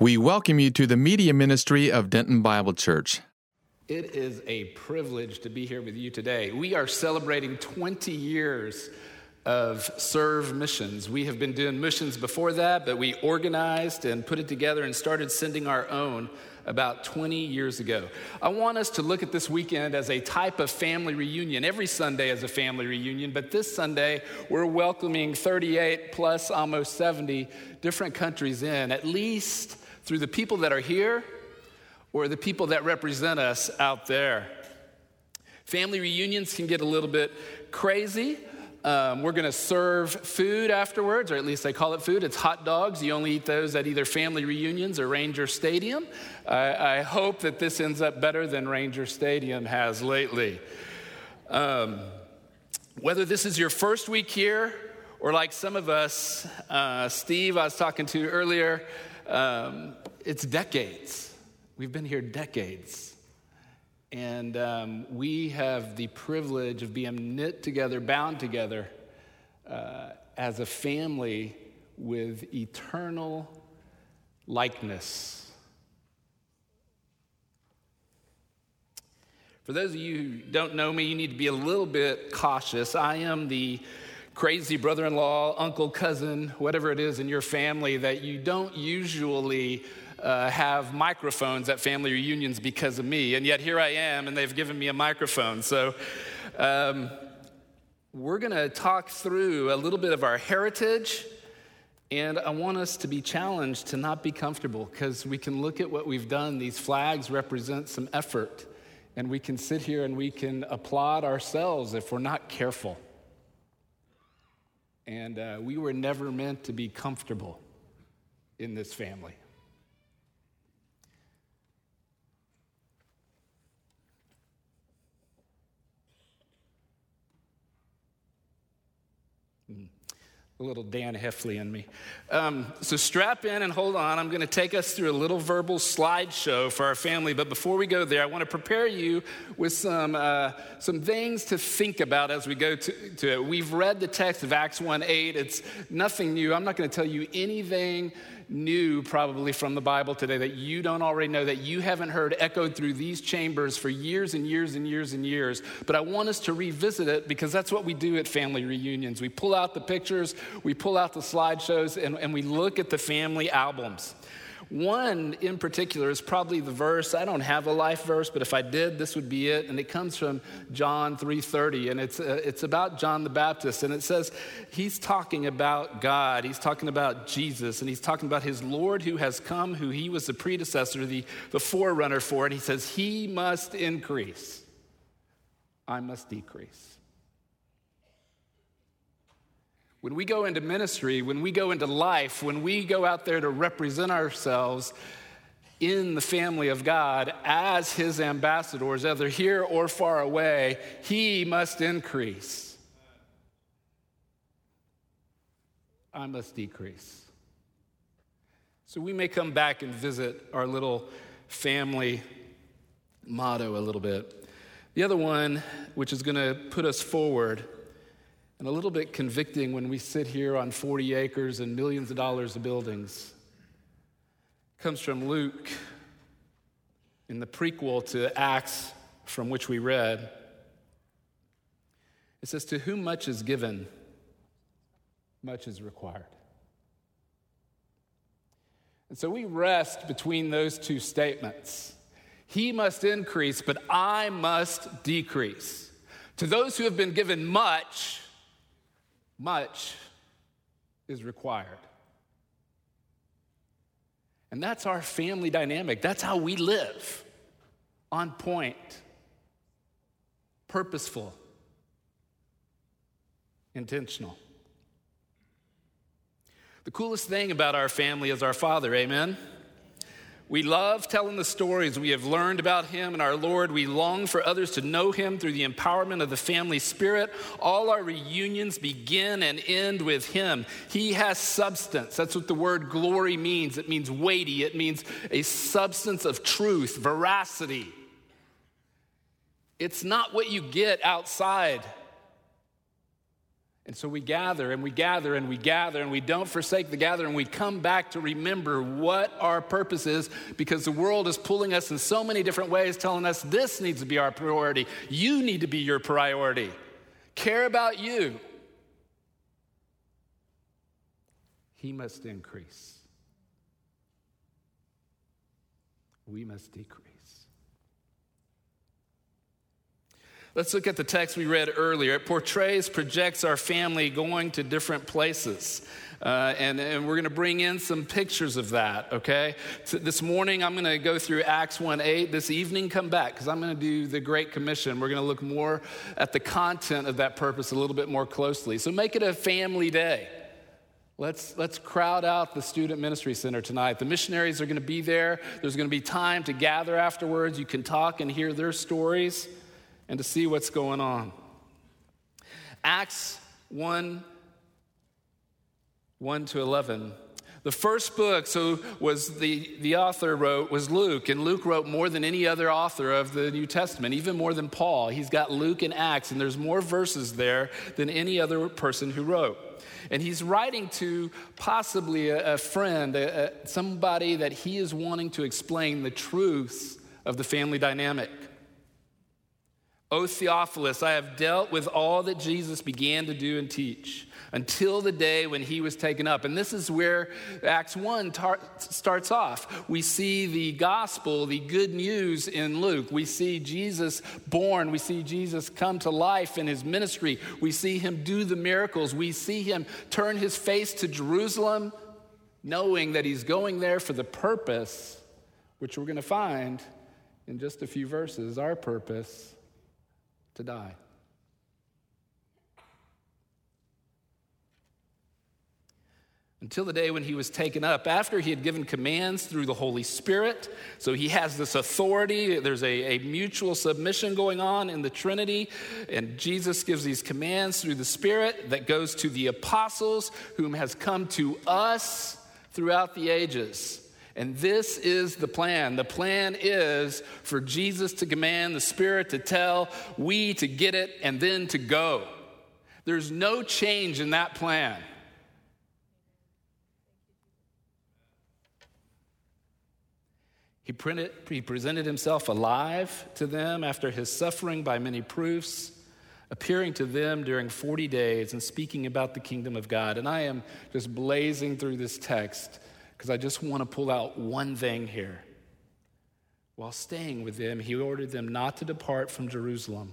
We welcome you to the media ministry of Denton Bible Church. It is a privilege to be here with you today. We are celebrating 20 years of serve missions. We have been doing missions before that, but we organized and put it together and started sending our own about 20 years ago. I want us to look at this weekend as a type of family reunion. Every Sunday is a family reunion, but this Sunday we're welcoming 38 plus almost 70 different countries in, at least through the people that are here or the people that represent us out there. Family reunions can get a little bit crazy. Um, we're going to serve food afterwards, or at least they call it food. It's hot dogs. You only eat those at either family reunions or Ranger Stadium. I, I hope that this ends up better than Ranger Stadium has lately. Um, whether this is your first week here, or like some of us, uh, Steve, I was talking to earlier, um, it's decades. We've been here decades. And um, we have the privilege of being knit together, bound together uh, as a family with eternal likeness. For those of you who don't know me, you need to be a little bit cautious. I am the crazy brother in law, uncle, cousin, whatever it is in your family that you don't usually uh, have microphones at family reunions because of me. And yet here I am, and they've given me a microphone. So um, we're going to talk through a little bit of our heritage. And I want us to be challenged to not be comfortable because we can look at what we've done. These flags represent some effort. And we can sit here and we can applaud ourselves if we're not careful. And uh, we were never meant to be comfortable in this family. A little Dan Heffley in me. Um, so strap in and hold on. I'm going to take us through a little verbal slideshow for our family. But before we go there, I want to prepare you with some, uh, some things to think about as we go to, to it. We've read the text of Acts 1 8. It's nothing new. I'm not going to tell you anything new, probably from the Bible today, that you don't already know, that you haven't heard echoed through these chambers for years and years and years and years. But I want us to revisit it because that's what we do at family reunions. We pull out the pictures, we pull out the slideshows, and, and we look at the family albums. One in particular is probably the verse. I don't have a life verse, but if I did, this would be it. And it comes from John 3:30, and it's uh, it's about John the Baptist, and it says he's talking about God, he's talking about Jesus, and he's talking about his Lord who has come, who he was the predecessor, the, the forerunner for, and he says he must increase, I must decrease. When we go into ministry, when we go into life, when we go out there to represent ourselves in the family of God as his ambassadors, either here or far away, he must increase. I must decrease. So we may come back and visit our little family motto a little bit. The other one, which is going to put us forward, and a little bit convicting when we sit here on 40 acres and millions of dollars of buildings. Comes from Luke in the prequel to Acts from which we read. It says, To whom much is given, much is required. And so we rest between those two statements. He must increase, but I must decrease. To those who have been given much, much is required. And that's our family dynamic. That's how we live on point, purposeful, intentional. The coolest thing about our family is our father, amen? We love telling the stories we have learned about Him and our Lord. We long for others to know Him through the empowerment of the family spirit. All our reunions begin and end with Him. He has substance. That's what the word glory means. It means weighty, it means a substance of truth, veracity. It's not what you get outside, And so we gather and we gather and we gather and we don't forsake the gathering. We come back to remember what our purpose is because the world is pulling us in so many different ways, telling us this needs to be our priority. You need to be your priority. Care about you. He must increase, we must decrease. Let's look at the text we read earlier. It portrays, projects our family going to different places. Uh, and, and we're going to bring in some pictures of that, okay? So this morning, I'm going to go through Acts 1 8. This evening, come back because I'm going to do the Great Commission. We're going to look more at the content of that purpose a little bit more closely. So make it a family day. Let's, let's crowd out the Student Ministry Center tonight. The missionaries are going to be there. There's going to be time to gather afterwards. You can talk and hear their stories and to see what's going on. Acts 1 1 to 11. The first book, so was the, the author wrote, was Luke, and Luke wrote more than any other author of the New Testament, even more than Paul. He's got Luke and Acts, and there's more verses there than any other person who wrote. And he's writing to possibly a, a friend, a, a, somebody that he is wanting to explain the truths of the family dynamic. O Theophilus, I have dealt with all that Jesus began to do and teach until the day when he was taken up. And this is where Acts 1 tar- starts off. We see the gospel, the good news in Luke. We see Jesus born. We see Jesus come to life in his ministry. We see him do the miracles. We see him turn his face to Jerusalem, knowing that he's going there for the purpose, which we're going to find in just a few verses, our purpose to die. Until the day when he was taken up, after he had given commands through the Holy Spirit. So he has this authority. There's a, a mutual submission going on in the Trinity. And Jesus gives these commands through the Spirit that goes to the apostles, whom has come to us throughout the ages. And this is the plan. The plan is for Jesus to command, the Spirit to tell, we to get it, and then to go. There's no change in that plan. He, printed, he presented himself alive to them after his suffering by many proofs, appearing to them during 40 days and speaking about the kingdom of God. And I am just blazing through this text because I just want to pull out one thing here. While staying with them, he ordered them not to depart from Jerusalem,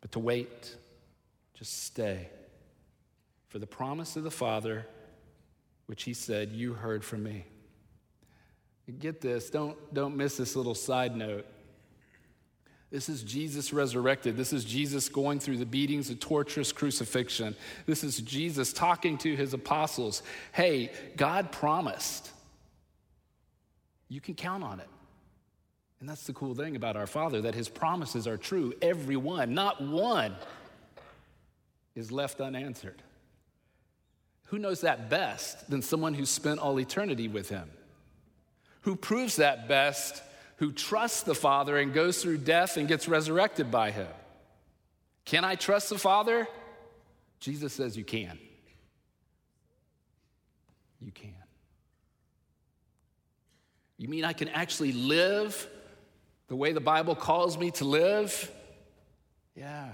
but to wait, just stay for the promise of the Father, which he said, You heard from me. Get this, don't, don't miss this little side note. This is Jesus resurrected. This is Jesus going through the beatings, the torturous crucifixion. This is Jesus talking to his apostles. Hey, God promised you can count on it. And that's the cool thing about our Father that His promises are true, every one, not one is left unanswered. Who knows that best than someone who spent all eternity with Him? Who proves that best? Who trusts the Father and goes through death and gets resurrected by Him? Can I trust the Father? Jesus says you can. You can. You mean I can actually live the way the Bible calls me to live? Yeah.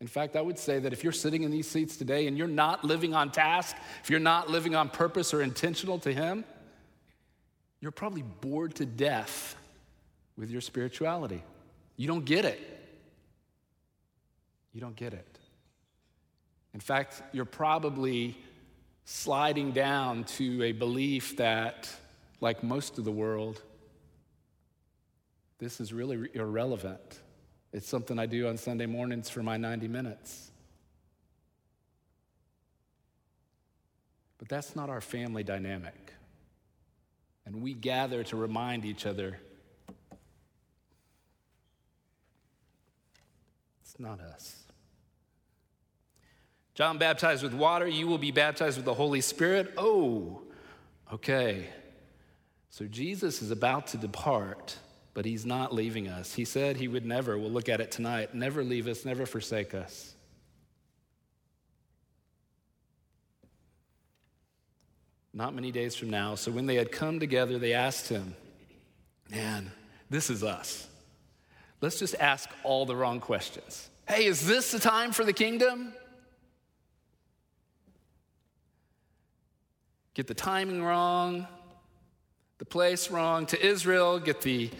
In fact, I would say that if you're sitting in these seats today and you're not living on task, if you're not living on purpose or intentional to Him, you're probably bored to death with your spirituality. You don't get it. You don't get it. In fact, you're probably sliding down to a belief that like most of the world, this is really irrelevant. It's something I do on Sunday mornings for my 90 minutes. But that's not our family dynamic. And we gather to remind each other it's not us. John baptized with water, you will be baptized with the Holy Spirit. Oh, okay. So Jesus is about to depart, but he's not leaving us. He said he would never, we'll look at it tonight, never leave us, never forsake us. Not many days from now. So when they had come together, they asked him, Man, this is us. Let's just ask all the wrong questions. Hey, is this the time for the kingdom? Get the timing wrong, the place wrong. To Israel, get the,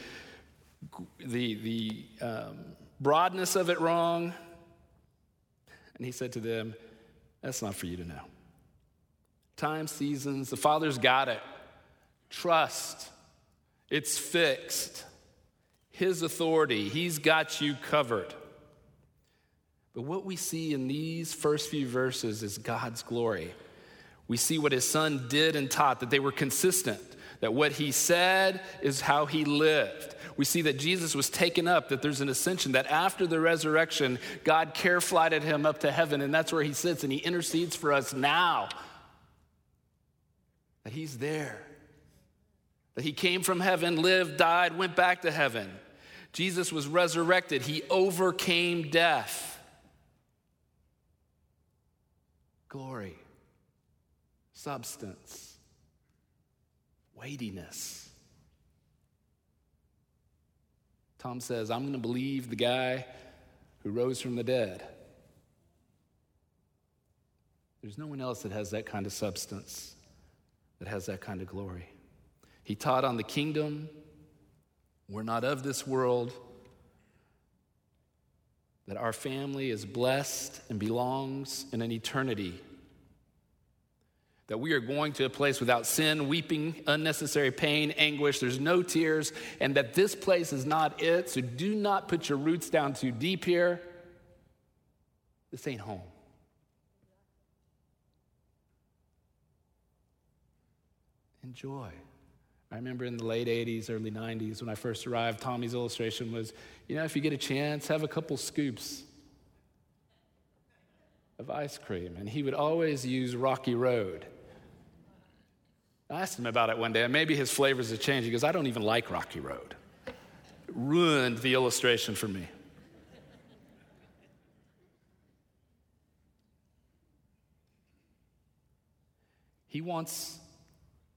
the, the um, broadness of it wrong. And he said to them, That's not for you to know. Time, seasons, the Father's got it. Trust, it's fixed. His authority, He's got you covered. But what we see in these first few verses is God's glory. We see what His Son did and taught, that they were consistent, that what He said is how He lived. We see that Jesus was taken up, that there's an ascension, that after the resurrection, God care flighted Him up to heaven, and that's where He sits, and He intercedes for us now. That He's there. That He came from heaven, lived, died, went back to heaven. Jesus was resurrected, He overcame death. Glory, substance, weightiness. Tom says, I'm going to believe the guy who rose from the dead. There's no one else that has that kind of substance, that has that kind of glory. He taught on the kingdom. We're not of this world. That our family is blessed and belongs in an eternity. That we are going to a place without sin, weeping, unnecessary pain, anguish. There's no tears. And that this place is not it. So do not put your roots down too deep here. This ain't home. Enjoy. I remember in the late 80s, early 90s, when I first arrived, Tommy's illustration was you know, if you get a chance, have a couple scoops of ice cream. And he would always use Rocky Road. I asked him about it one day, and maybe his flavors have changed. He goes, I don't even like Rocky Road. It ruined the illustration for me. He wants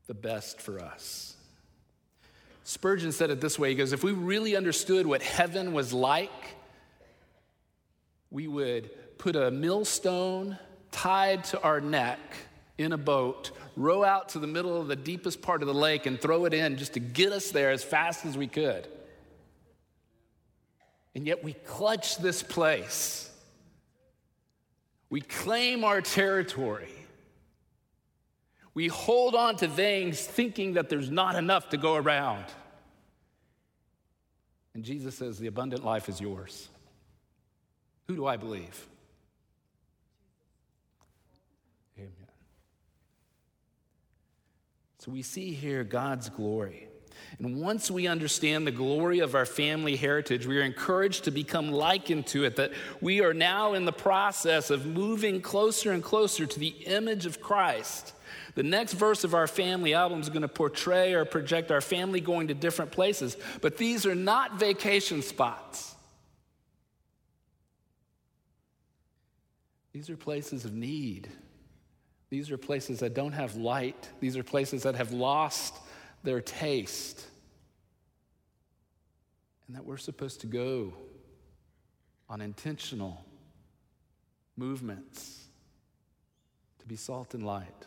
the best for us. Spurgeon said it this way He goes, If we really understood what heaven was like, we would put a millstone tied to our neck in a boat, row out to the middle of the deepest part of the lake, and throw it in just to get us there as fast as we could. And yet we clutch this place. We claim our territory. We hold on to things thinking that there's not enough to go around. And Jesus says, The abundant life is yours. Who do I believe? So we see here God's glory. And once we understand the glory of our family heritage, we are encouraged to become likened to it, that we are now in the process of moving closer and closer to the image of Christ. The next verse of our family album is going to portray or project our family going to different places, but these are not vacation spots. These are places of need. These are places that don't have light. These are places that have lost their taste. And that we're supposed to go on intentional movements to be salt and light.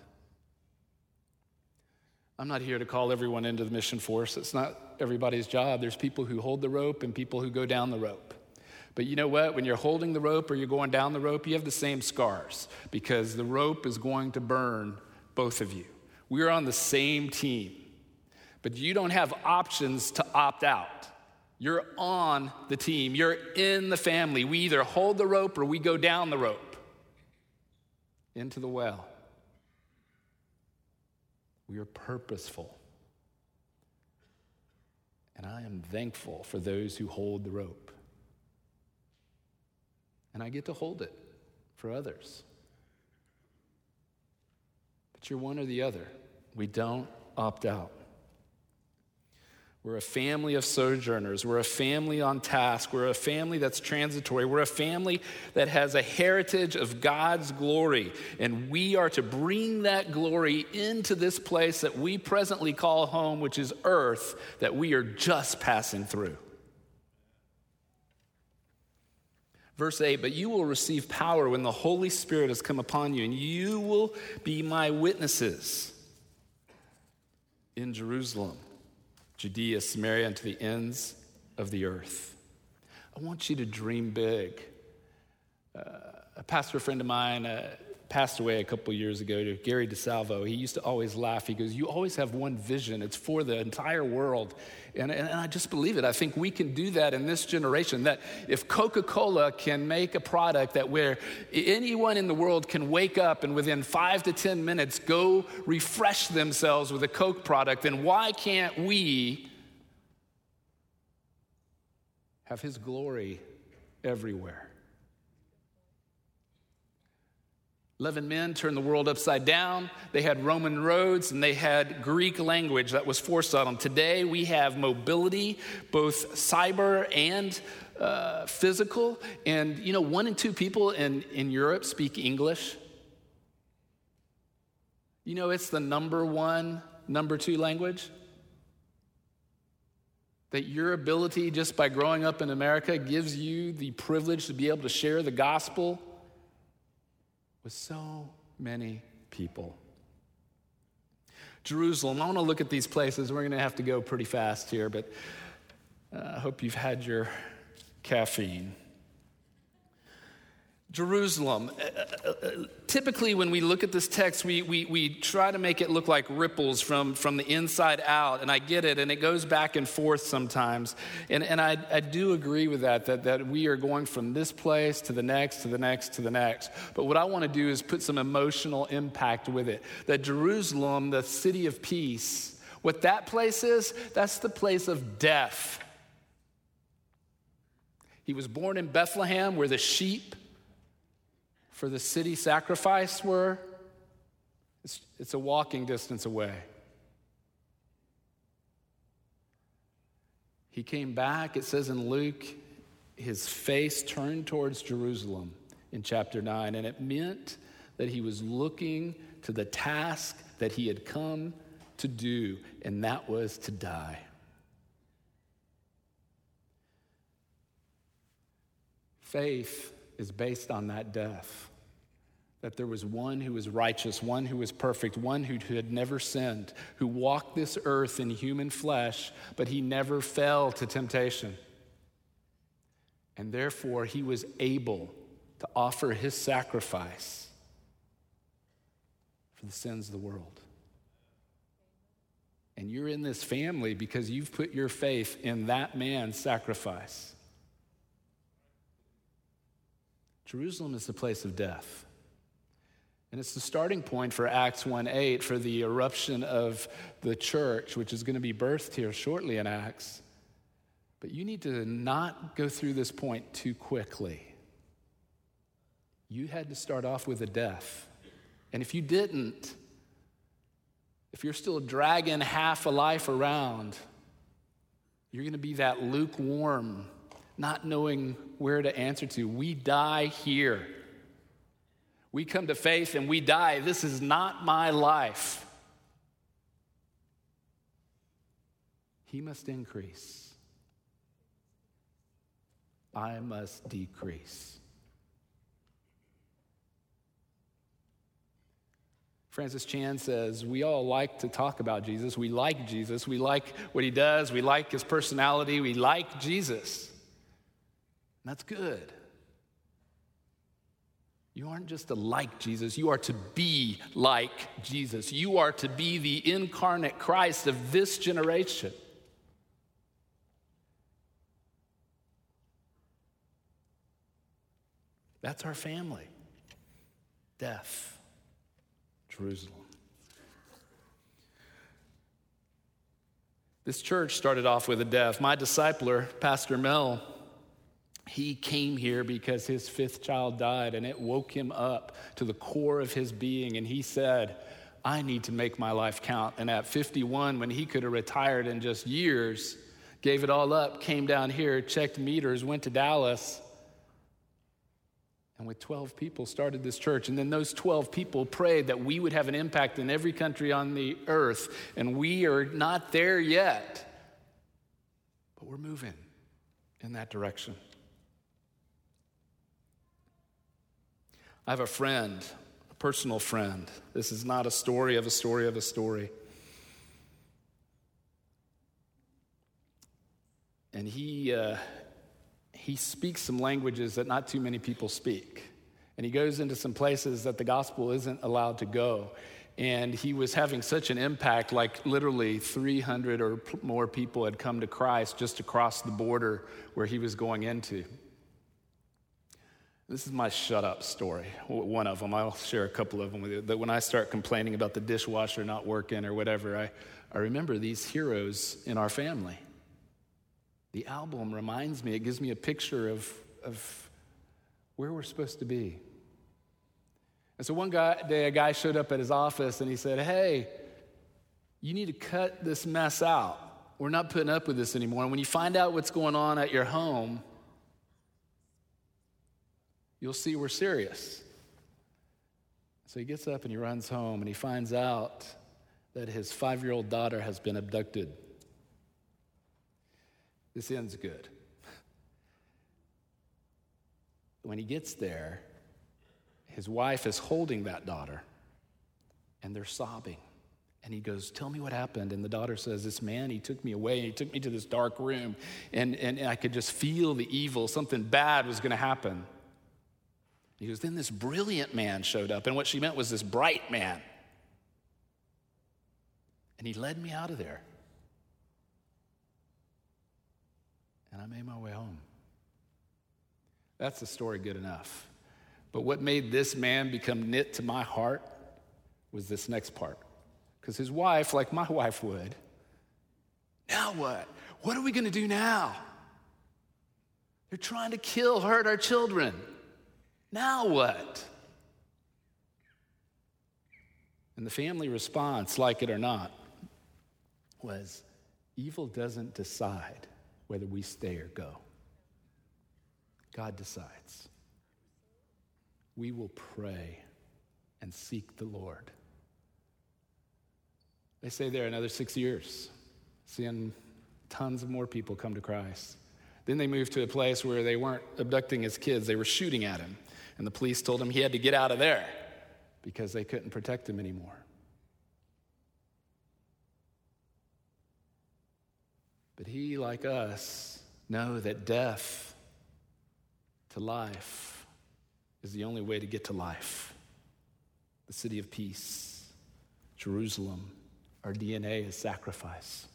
I'm not here to call everyone into the mission force. It's not everybody's job. There's people who hold the rope and people who go down the rope. But you know what? When you're holding the rope or you're going down the rope, you have the same scars because the rope is going to burn both of you. We're on the same team, but you don't have options to opt out. You're on the team, you're in the family. We either hold the rope or we go down the rope into the well. We are purposeful. And I am thankful for those who hold the rope. And I get to hold it for others. But you're one or the other. We don't opt out. We're a family of sojourners. We're a family on task. We're a family that's transitory. We're a family that has a heritage of God's glory. And we are to bring that glory into this place that we presently call home, which is earth, that we are just passing through. Verse 8, but you will receive power when the Holy Spirit has come upon you, and you will be my witnesses in Jerusalem Judea, Samaria, and to the ends of the earth. I want you to dream big. Uh, a pastor friend of mine uh, passed away a couple years ago, to Gary DeSalvo. He used to always laugh. He goes, You always have one vision, it's for the entire world. And, and I just believe it. I think we can do that in this generation. That if Coca Cola can make a product that where anyone in the world can wake up and within five to 10 minutes go refresh themselves with a Coke product, then why can't we have His glory everywhere? 11 men turned the world upside down. They had Roman roads and they had Greek language that was forced on them. Today we have mobility, both cyber and uh, physical. And, you know, one in two people in, in Europe speak English. You know, it's the number one, number two language. That your ability, just by growing up in America, gives you the privilege to be able to share the gospel with so many people. Jerusalem, I want to look at these places. We're going to have to go pretty fast here, but uh, I hope you've had your caffeine. Jerusalem. Uh, uh, uh, typically, when we look at this text, we, we, we try to make it look like ripples from, from the inside out, and I get it, and it goes back and forth sometimes. And, and I, I do agree with that, that, that we are going from this place to the next, to the next, to the next. But what I want to do is put some emotional impact with it. That Jerusalem, the city of peace, what that place is, that's the place of death. He was born in Bethlehem, where the sheep for the city sacrifice were, it's, it's a walking distance away. He came back, it says in Luke, his face turned towards Jerusalem in chapter 9, and it meant that he was looking to the task that he had come to do, and that was to die. Faith is based on that death that there was one who was righteous, one who was perfect, one who had never sinned, who walked this earth in human flesh, but he never fell to temptation. And therefore, he was able to offer his sacrifice for the sins of the world. And you're in this family because you've put your faith in that man's sacrifice. Jerusalem is the place of death. And it's the starting point for Acts 1 8 for the eruption of the church, which is going to be birthed here shortly in Acts. But you need to not go through this point too quickly. You had to start off with a death. And if you didn't, if you're still dragging half a life around, you're going to be that lukewarm, not knowing where to answer to. We die here. We come to faith and we die. This is not my life. He must increase. I must decrease. Francis Chan says, We all like to talk about Jesus. We like Jesus. We like what he does. We like his personality. We like Jesus. And that's good. You aren't just to like Jesus, you are to be like Jesus. You are to be the incarnate Christ of this generation. That's our family. Death, Jerusalem. This church started off with a death. My discipler, Pastor Mel, he came here because his fifth child died and it woke him up to the core of his being. And he said, I need to make my life count. And at 51, when he could have retired in just years, gave it all up, came down here, checked meters, went to Dallas, and with 12 people started this church. And then those 12 people prayed that we would have an impact in every country on the earth. And we are not there yet, but we're moving in that direction. I have a friend, a personal friend. This is not a story of a story of a story. And he, uh, he speaks some languages that not too many people speak. And he goes into some places that the gospel isn't allowed to go. And he was having such an impact, like literally 300 or more people had come to Christ just across the border where he was going into. This is my shut up story, one of them. I'll share a couple of them with you. That when I start complaining about the dishwasher not working or whatever, I, I remember these heroes in our family. The album reminds me, it gives me a picture of, of where we're supposed to be. And so one guy, day, a guy showed up at his office and he said, Hey, you need to cut this mess out. We're not putting up with this anymore. And when you find out what's going on at your home, you'll see we're serious. So he gets up and he runs home and he finds out that his five year old daughter has been abducted. This ends good. When he gets there, his wife is holding that daughter and they're sobbing. And he goes, Tell me what happened. And the daughter says, This man, he took me away he took me to this dark room. And, and, and I could just feel the evil. Something bad was going to happen. He goes, Then this brilliant man showed up. And what she meant was this bright man. And he led me out of there. and I made my way home. That's the story good enough. But what made this man become knit to my heart was this next part. Because his wife, like my wife would, now what? What are we going to do now? They're trying to kill, hurt our children. Now what? And the family response, like it or not, was evil doesn't decide whether we stay or go. God decides. We will pray and seek the Lord. They say there another six years, seeing tons of more people come to Christ. Then they moved to a place where they weren't abducting his kids, they were shooting at him. And the police told him he had to get out of there because they couldn't protect him anymore. But he, like us, know that death to life is the only way to get to life. The city of peace, Jerusalem, our DNA is sacrifice.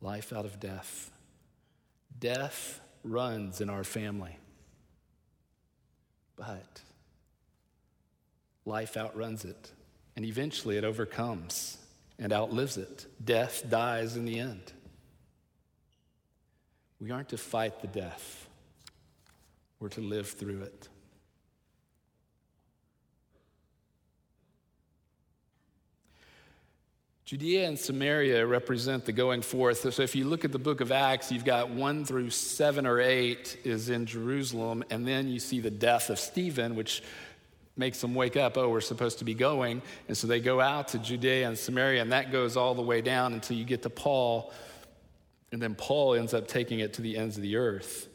Life out of death. Death runs in our family. But life outruns it, and eventually it overcomes and outlives it. Death dies in the end. We aren't to fight the death, we're to live through it. Judea and Samaria represent the going forth. So if you look at the book of Acts, you've got one through seven or eight is in Jerusalem, and then you see the death of Stephen, which makes them wake up, oh, we're supposed to be going. And so they go out to Judea and Samaria, and that goes all the way down until you get to Paul. And then Paul ends up taking it to the ends of the earth.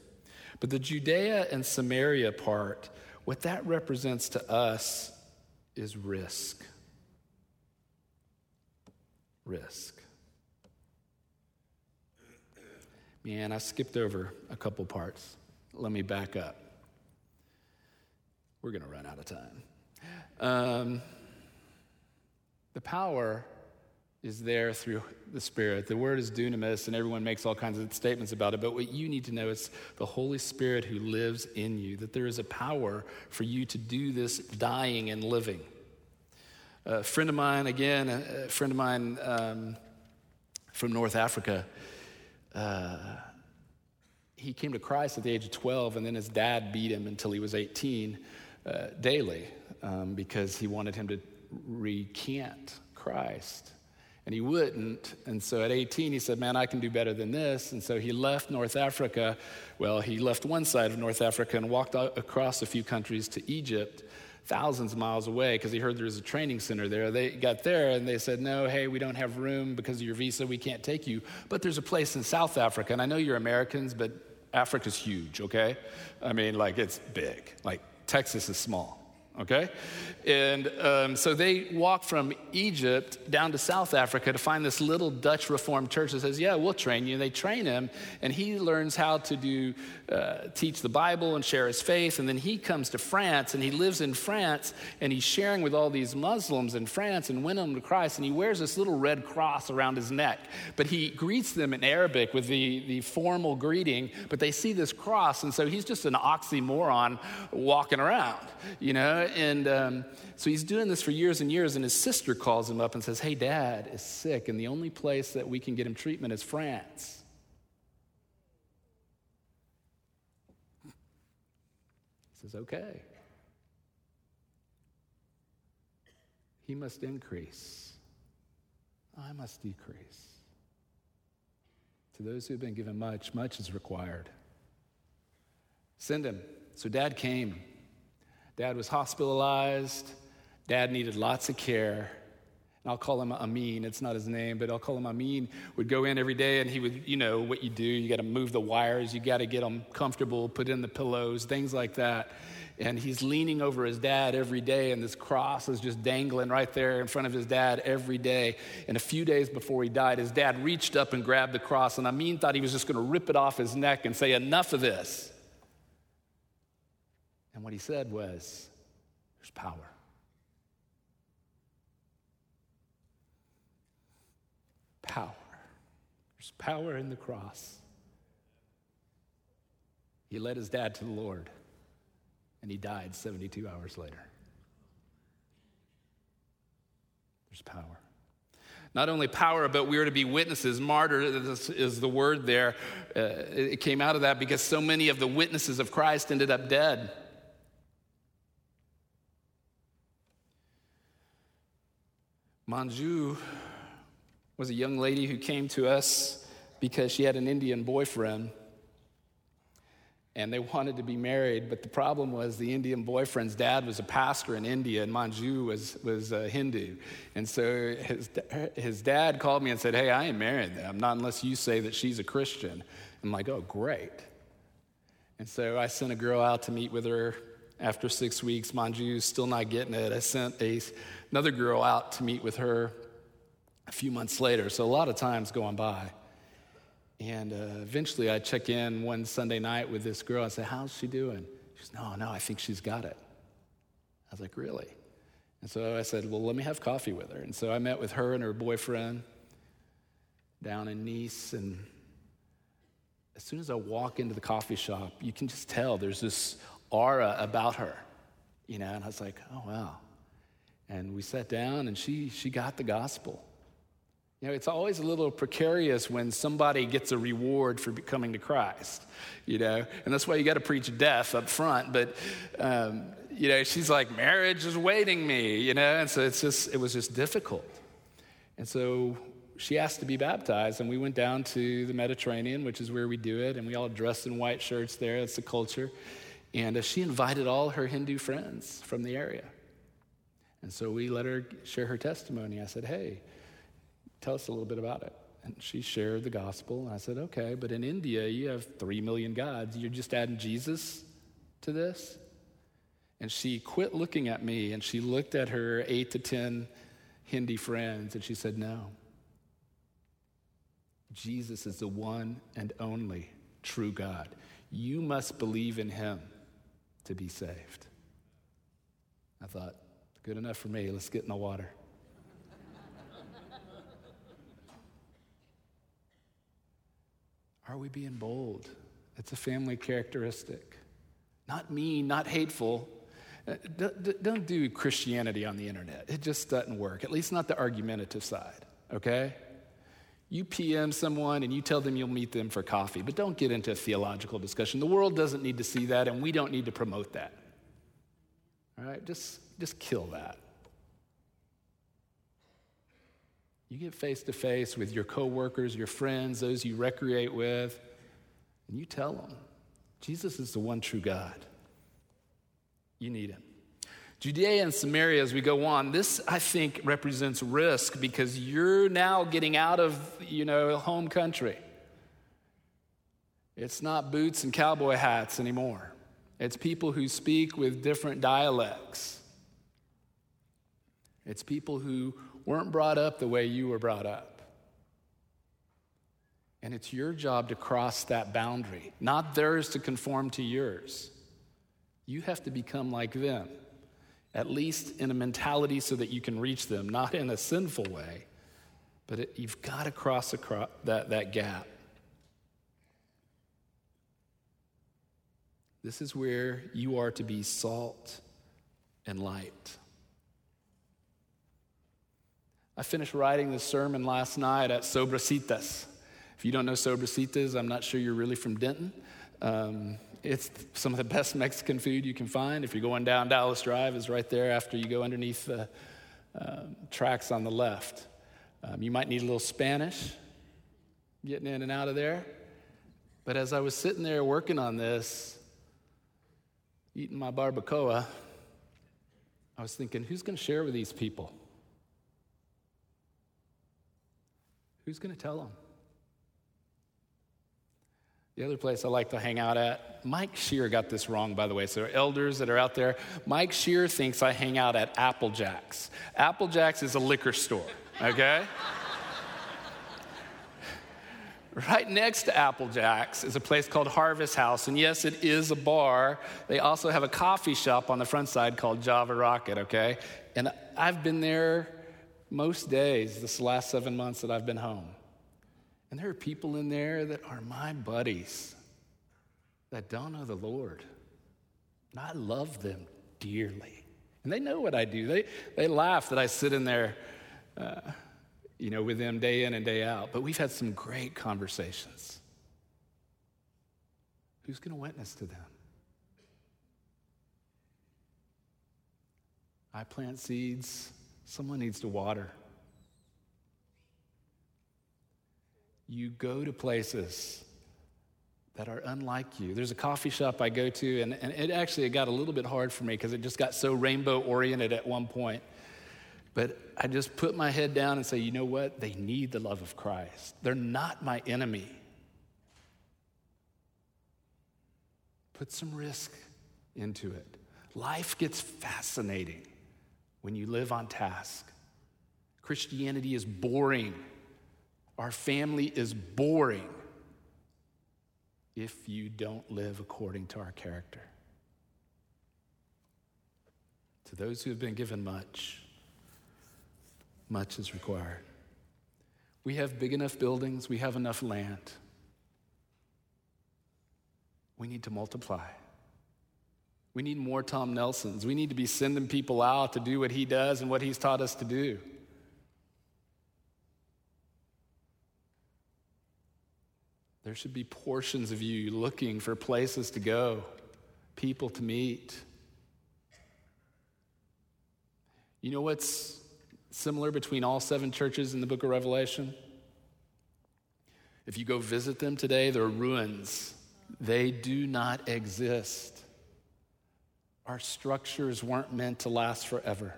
But the Judea and Samaria part, what that represents to us is risk. Risk. Man, I skipped over a couple parts. Let me back up. We're going to run out of time. Um, the power is there through the Spirit. The word is dunamis, and everyone makes all kinds of statements about it. But what you need to know is the Holy Spirit who lives in you, that there is a power for you to do this dying and living. A friend of mine, again, a friend of mine um, from North Africa, uh, he came to Christ at the age of 12, and then his dad beat him until he was 18. uh, daily um, because he wanted him to recant Christ. And he wouldn't. And so at 18, he said, Man, I can do better than this. And so he left North Africa. Well, he left one side of North Africa and walked across a few countries to Egypt, thousands of miles away, because he heard there was a training center there. They got there and they said, No, hey, we don't have room because of your visa. We can't take you. But there's a place in South Africa. And I know you're Americans, but Africa's huge, okay? I mean, like, it's big. Like, Texas is small okay? And um, so they walk from Egypt down to South Africa to find this little Dutch Reformed church that says, Yeah, we'll train you. And they train him, and he learns how to do, uh, teach the Bible and share his faith. And then he comes to France, and he lives in France, and he's sharing with all these Muslims in France and winning them to Christ. And he wears this little red cross around his neck. But he greets them in Arabic with the, the formal greeting, but they see this cross, and so he's just an oxymoron walking around, you know? And um, so he's doing this for years and years, and his sister calls him up and says, Hey, dad is sick, and the only place that we can get him treatment is France. He says, Okay. He must increase, I must decrease. To those who have been given much, much is required. Send him. So dad came. Dad was hospitalized. Dad needed lots of care. And I'll call him Amin. It's not his name, but I'll call him Amin. Would go in every day and he would, you know, what you do. You got to move the wires. You got to get them comfortable, put in the pillows, things like that. And he's leaning over his dad every day, and this cross is just dangling right there in front of his dad every day. And a few days before he died, his dad reached up and grabbed the cross, and Amin thought he was just going to rip it off his neck and say, Enough of this. And what he said was, There's power. Power. There's power in the cross. He led his dad to the Lord, and he died 72 hours later. There's power. Not only power, but we are to be witnesses. Martyr is the word there. Uh, it came out of that because so many of the witnesses of Christ ended up dead. Manju was a young lady who came to us because she had an Indian boyfriend and they wanted to be married. But the problem was the Indian boyfriend's dad was a pastor in India, and Manju was, was a Hindu. And so his, his dad called me and said, Hey, I ain't marrying them, not unless you say that she's a Christian. I'm like, Oh, great. And so I sent a girl out to meet with her after six weeks. Manju's still not getting it. I sent a another girl out to meet with her a few months later. So a lot of times going by. And uh, eventually I check in one Sunday night with this girl. I say, How's she doing? She says, No, no, I think she's got it. I was like, Really? And so I said, Well, let me have coffee with her. And so I met with her and her boyfriend down in Nice. And as soon as I walk into the coffee shop, you can just tell there's this aura about her, you know. And I was like, Oh, wow. And we sat down and she, she got the gospel. You know, it's always a little precarious when somebody gets a reward for coming to Christ, you know, and that's why you got to preach death up front. But, um, you know, she's like, marriage is waiting me, you know, and so it's just, it was just difficult. And so she asked to be baptized, and we went down to the Mediterranean, which is where we do it, and we all dressed in white shirts there. That's the culture. And uh, she invited all her Hindu friends from the area. And so we let her share her testimony. I said, Hey, tell us a little bit about it. And she shared the gospel. And I said, Okay, but in India, you have three million gods. You're just adding Jesus to this? And she quit looking at me and she looked at her eight to 10 Hindi friends and she said, No. Jesus is the one and only true God. You must believe in him to be saved. I thought, Good enough for me. Let's get in the water. Are we being bold? It's a family characteristic. Not mean, not hateful. Uh, don't do Christianity on the internet. It just doesn't work, at least not the argumentative side, okay? You PM someone and you tell them you'll meet them for coffee, but don't get into a theological discussion. The world doesn't need to see that, and we don't need to promote that. All right, just, just kill that. You get face to face with your coworkers, your friends, those you recreate with, and you tell them Jesus is the one true God. You need him. Judea and Samaria, as we go on, this I think represents risk because you're now getting out of, you know, home country. It's not boots and cowboy hats anymore. It's people who speak with different dialects. It's people who weren't brought up the way you were brought up. And it's your job to cross that boundary, not theirs to conform to yours. You have to become like them, at least in a mentality so that you can reach them, not in a sinful way, but it, you've got to cross that, that gap. This is where you are to be salt and light. I finished writing this sermon last night at Sobrecitas. If you don't know Sobrecitas, I'm not sure you're really from Denton. Um, it's some of the best Mexican food you can find. If you're going down Dallas Drive, it's right there after you go underneath the uh, tracks on the left. Um, you might need a little Spanish getting in and out of there. But as I was sitting there working on this, eating my barbacoa, I was thinking, who's going to share with these people? Who's going to tell them? The other place I like to hang out at, Mike Shear got this wrong, by the way. So, elders that are out there, Mike Shear thinks I hang out at Applejack's. Applejack's is a liquor store, okay? right next to Applejack's is a place called Harvest House. And yes, it is a bar. They also have a coffee shop on the front side called Java Rocket, okay? And I've been there most days this last seven months that I've been home. And there are people in there that are my buddies that don't know the Lord. And I love them dearly. And they know what I do. They, they laugh that I sit in there, uh, you know, with them day in and day out. But we've had some great conversations. Who's going to witness to them? I plant seeds, someone needs to water. you go to places that are unlike you. There's a coffee shop I go to, and, and it actually got a little bit hard for me because it just got so rainbow oriented at one point. But I just put my head down and say, you know what? They need the love of Christ. They're not my enemy. Put some risk into it. Life gets fascinating when you live on task. Christianity is boring our family is boring if you don't live according to our character. To those who have been given much, much is required. We have big enough buildings, we have enough land. We need to multiply. We need more Tom Nelsons. We need to be sending people out to do what he does and what he's taught us to do. There should be portions of you looking for places to go, people to meet. You know what's similar between all seven churches in the book of Revelation? If you go visit them today, they're ruins. They do not exist. Our structures weren't meant to last forever.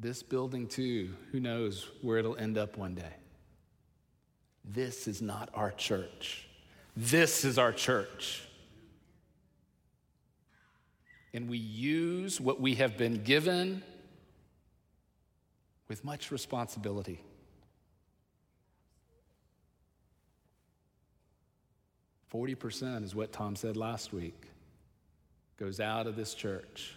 This building, too, who knows where it'll end up one day. This is not our church. This is our church. And we use what we have been given with much responsibility. Forty percent is what Tom said last week. Goes out of this church.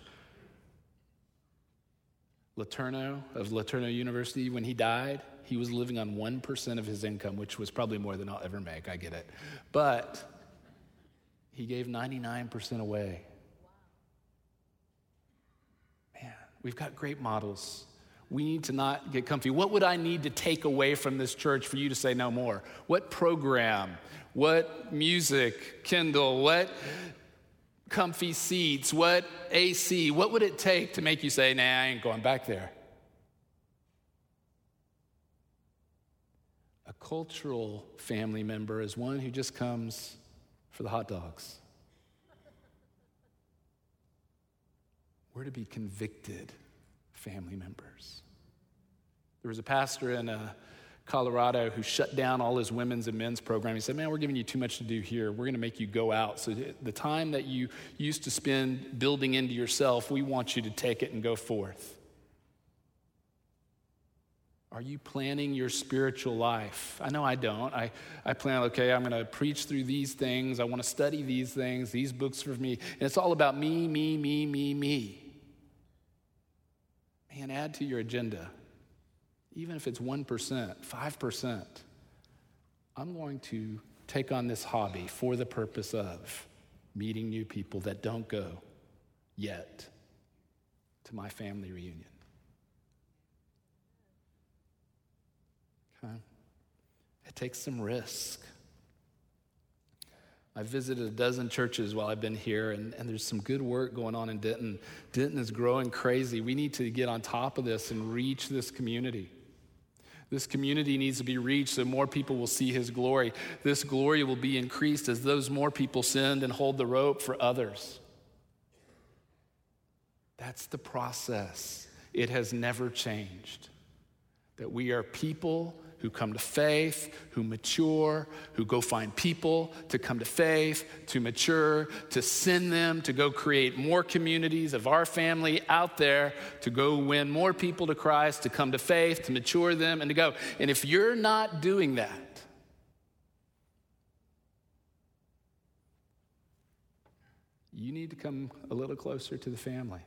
LeTourneau of LeTourneau University, when he died, he was living on 1% of his income, which was probably more than I'll ever make. I get it. But he gave 99% away. Man, we've got great models. We need to not get comfy. What would I need to take away from this church for you to say no more? What program? What music? Kindle? What comfy seats? What AC? What would it take to make you say, nah, I ain't going back there? A cultural family member is one who just comes for the hot dogs. We're to be convicted family members. There was a pastor in uh, Colorado who shut down all his women's and men's program. He said, Man, we're giving you too much to do here. We're going to make you go out. So the time that you used to spend building into yourself, we want you to take it and go forth. Are you planning your spiritual life? I know I don't. I, I plan, okay, I'm going to preach through these things. I want to study these things, these books for me. And it's all about me, me, me, me, me. Man, add to your agenda. Even if it's 1%, 5%, I'm going to take on this hobby for the purpose of meeting new people that don't go yet to my family reunion. Okay? It takes some risk. I've visited a dozen churches while I've been here, and, and there's some good work going on in Denton. Denton is growing crazy. We need to get on top of this and reach this community. This community needs to be reached so more people will see his glory. This glory will be increased as those more people send and hold the rope for others. That's the process. It has never changed. That we are people who come to faith, who mature, who go find people to come to faith, to mature, to send them, to go create more communities of our family out there, to go win more people to Christ, to come to faith, to mature them, and to go. And if you're not doing that, you need to come a little closer to the family.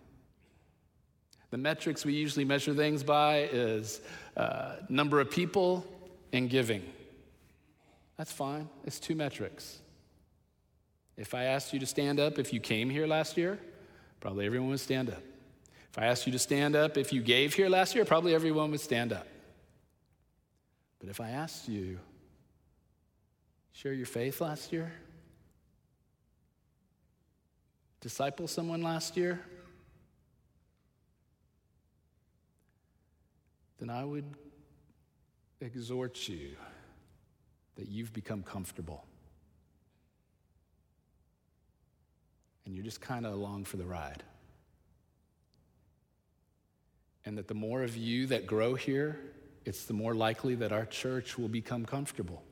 The metrics we usually measure things by is uh, number of people and giving. That's fine. It's two metrics. If I asked you to stand up if you came here last year, probably everyone would stand up. If I asked you to stand up if you gave here last year, probably everyone would stand up. But if I asked you, share your faith last year? Disciple someone last year? Then I would exhort you that you've become comfortable. And you're just kind of along for the ride. And that the more of you that grow here, it's the more likely that our church will become comfortable.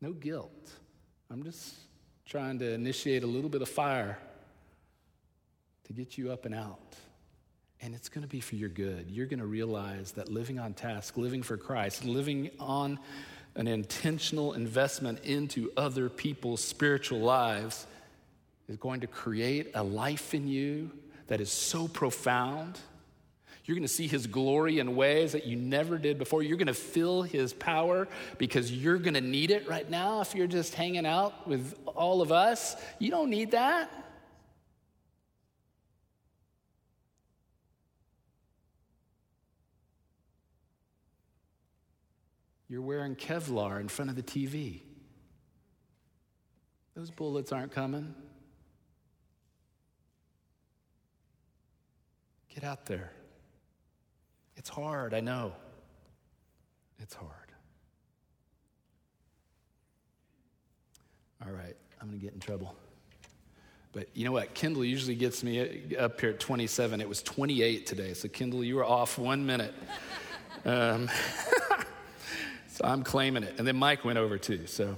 No guilt. I'm just trying to initiate a little bit of fire to get you up and out. And it's going to be for your good. You're going to realize that living on task, living for Christ, living on an intentional investment into other people's spiritual lives is going to create a life in you that is so profound. You're going to see his glory in ways that you never did before. You're going to feel his power because you're going to need it right now. If you're just hanging out with all of us, you don't need that. You're wearing Kevlar in front of the TV. Those bullets aren't coming. Get out there. It's hard, I know. It's hard. All right, I'm going to get in trouble. But you know what? Kendall usually gets me up here at 27. It was 28 today. So, Kendall, you were off one minute. Um, So I'm claiming it. And then Mike went over too. So.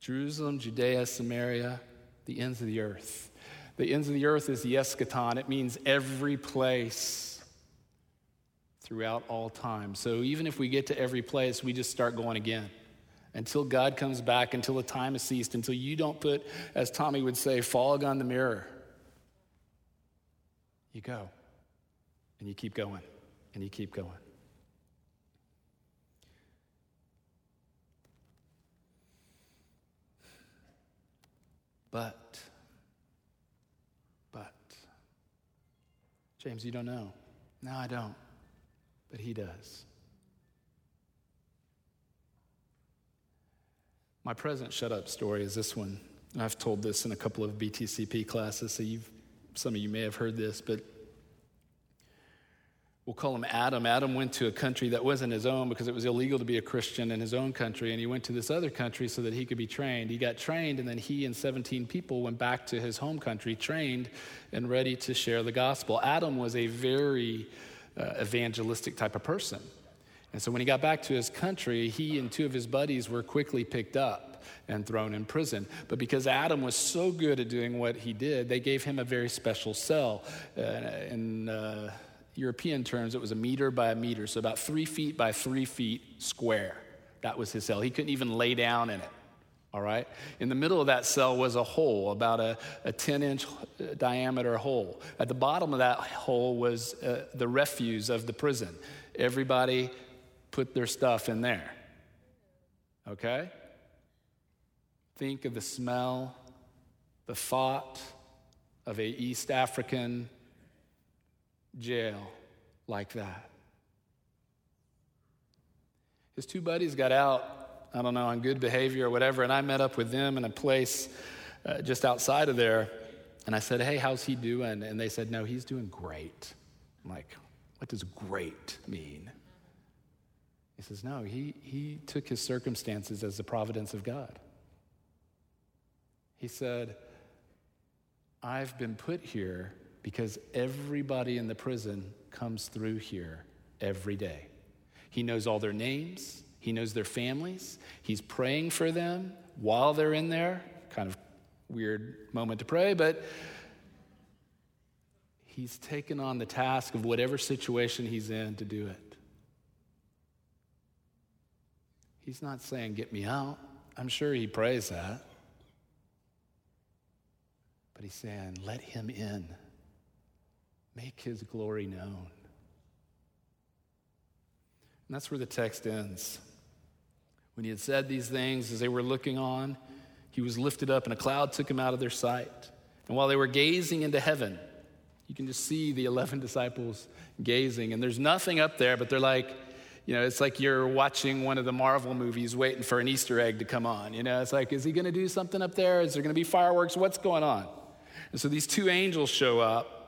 Jerusalem, Judea, Samaria, the ends of the earth. The ends of the earth is the eschaton. It means every place throughout all time. So even if we get to every place, we just start going again. Until God comes back, until the time is ceased, until you don't put, as Tommy would say, fog on the mirror. You go. And you keep going, and you keep going. But, but, James, you don't know. No, I don't. But he does. My present shut up story is this one. I've told this in a couple of BTCP classes, so some of you may have heard this, but we'll call him Adam. Adam went to a country that wasn't his own because it was illegal to be a Christian in his own country, and he went to this other country so that he could be trained. He got trained, and then he and 17 people went back to his home country, trained and ready to share the gospel. Adam was a very uh, evangelistic type of person. And so when he got back to his country, he and two of his buddies were quickly picked up and thrown in prison. But because Adam was so good at doing what he did, they gave him a very special cell. Uh, in uh, European terms, it was a meter by a meter, so about three feet by three feet square. That was his cell. He couldn't even lay down in it. All right? In the middle of that cell was a hole, about a, a 10 inch diameter hole. At the bottom of that hole was uh, the refuse of the prison. Everybody put their stuff in there. Okay? Think of the smell, the thought of a East African jail like that. His two buddies got out, I don't know, on good behavior or whatever, and I met up with them in a place uh, just outside of there. And I said, Hey, how's he doing? And they said, No, he's doing great. I'm like, What does great mean? He says, No, he, he took his circumstances as the providence of God. He said, I've been put here because everybody in the prison comes through here every day. He knows all their names, he knows their families, he's praying for them while they're in there. Kind of weird moment to pray, but he's taken on the task of whatever situation he's in to do it. He's not saying, Get me out. I'm sure he prays that. But he's saying, Let him in. Make his glory known. And that's where the text ends. When he had said these things, as they were looking on, he was lifted up, and a cloud took him out of their sight. And while they were gazing into heaven, you can just see the 11 disciples gazing, and there's nothing up there, but they're like, you know, it's like you're watching one of the Marvel movies waiting for an Easter egg to come on. You know, it's like, is he going to do something up there? Is there going to be fireworks? What's going on? And so these two angels show up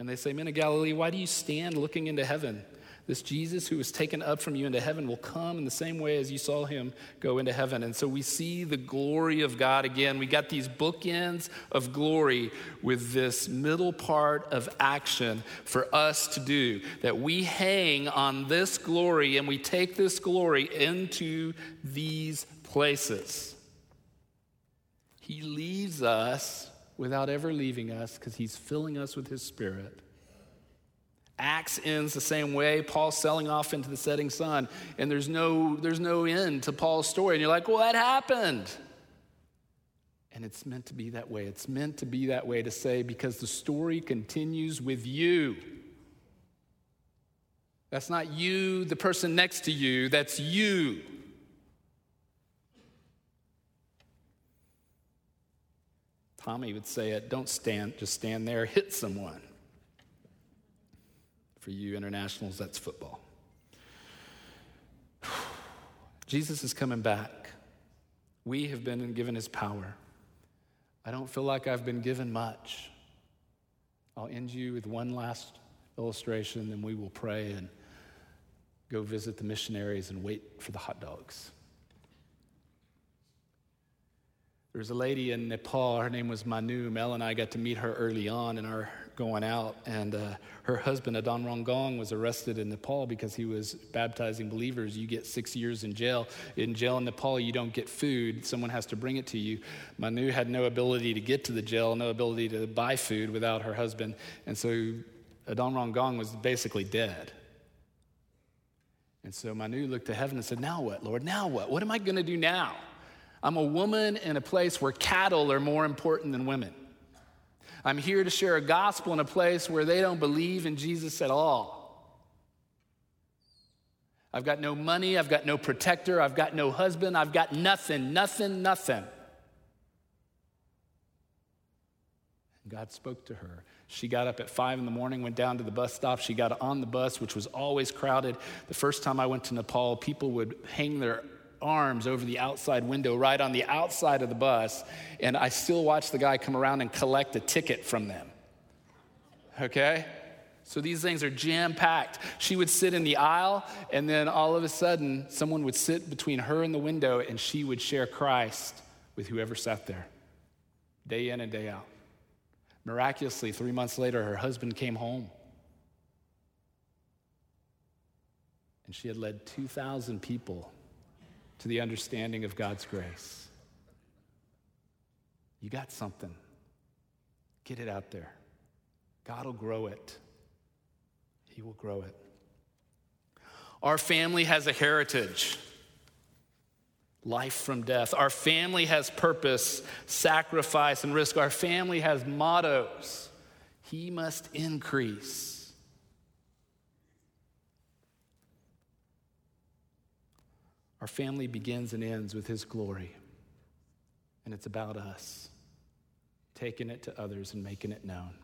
and they say, Men of Galilee, why do you stand looking into heaven? This Jesus who was taken up from you into heaven will come in the same way as you saw him go into heaven. And so we see the glory of God again. We got these bookends of glory with this middle part of action for us to do. That we hang on this glory and we take this glory into these places. He leaves us without ever leaving us because he's filling us with his spirit. Acts ends the same way. Paul selling off into the setting sun, and there's no, there's no end to Paul's story. And you're like, well, that happened. And it's meant to be that way. It's meant to be that way to say, because the story continues with you. That's not you, the person next to you, that's you. Tommy would say it don't stand, just stand there, hit someone. For you internationals, that's football. Jesus is coming back. We have been given his power. I don't feel like I've been given much. I'll end you with one last illustration, then we will pray and go visit the missionaries and wait for the hot dogs. There was a lady in Nepal, her name was Manu. Mel and I got to meet her early on in our going out, and uh, her husband, Adan Rongong, was arrested in Nepal because he was baptizing believers. You get six years in jail. In jail in Nepal, you don't get food, someone has to bring it to you. Manu had no ability to get to the jail, no ability to buy food without her husband, and so Adan Rongong was basically dead. And so Manu looked to heaven and said, Now what, Lord? Now what? What am I going to do now? I'm a woman in a place where cattle are more important than women. I'm here to share a gospel in a place where they don't believe in Jesus at all. I've got no money, I've got no protector, I've got no husband, I've got nothing, nothing, nothing. God spoke to her. She got up at five in the morning, went down to the bus stop. She got on the bus, which was always crowded. The first time I went to Nepal, people would hang their arms over the outside window, right on the outside of the bus, and I still watch the guy come around and collect a ticket from them. Okay? So these things are jam packed. She would sit in the aisle, and then all of a sudden, someone would sit between her and the window, and she would share Christ with whoever sat there, day in and day out. Miraculously, three months later, her husband came home. And she had led 2,000 people to the understanding of God's grace. You got something. Get it out there. God will grow it. He will grow it. Our family has a heritage life from death. Our family has purpose, sacrifice, and risk. Our family has mottos. He must increase. Our family begins and ends with His glory, and it's about us taking it to others and making it known.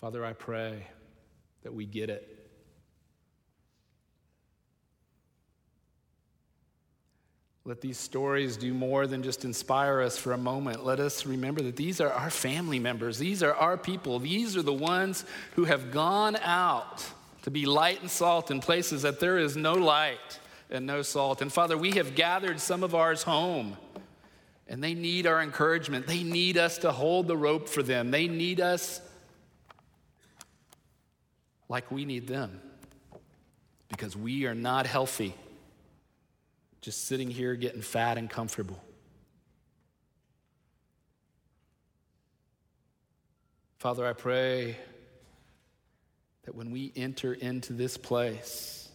Father, I pray that we get it. Let these stories do more than just inspire us for a moment. Let us remember that these are our family members. These are our people. These are the ones who have gone out to be light and salt in places that there is no light and no salt. And Father, we have gathered some of ours home, and they need our encouragement. They need us to hold the rope for them. They need us like we need them because we are not healthy just sitting here getting fat and comfortable. Father, I pray that when we enter into this place,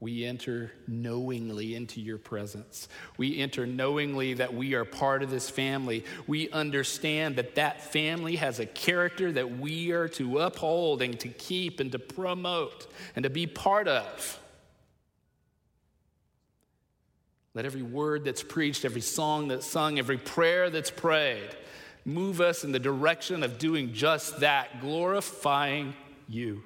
we enter knowingly into your presence. We enter knowingly that we are part of this family. We understand that that family has a character that we are to uphold and to keep and to promote and to be part of. Let every word that's preached, every song that's sung, every prayer that's prayed move us in the direction of doing just that, glorifying you.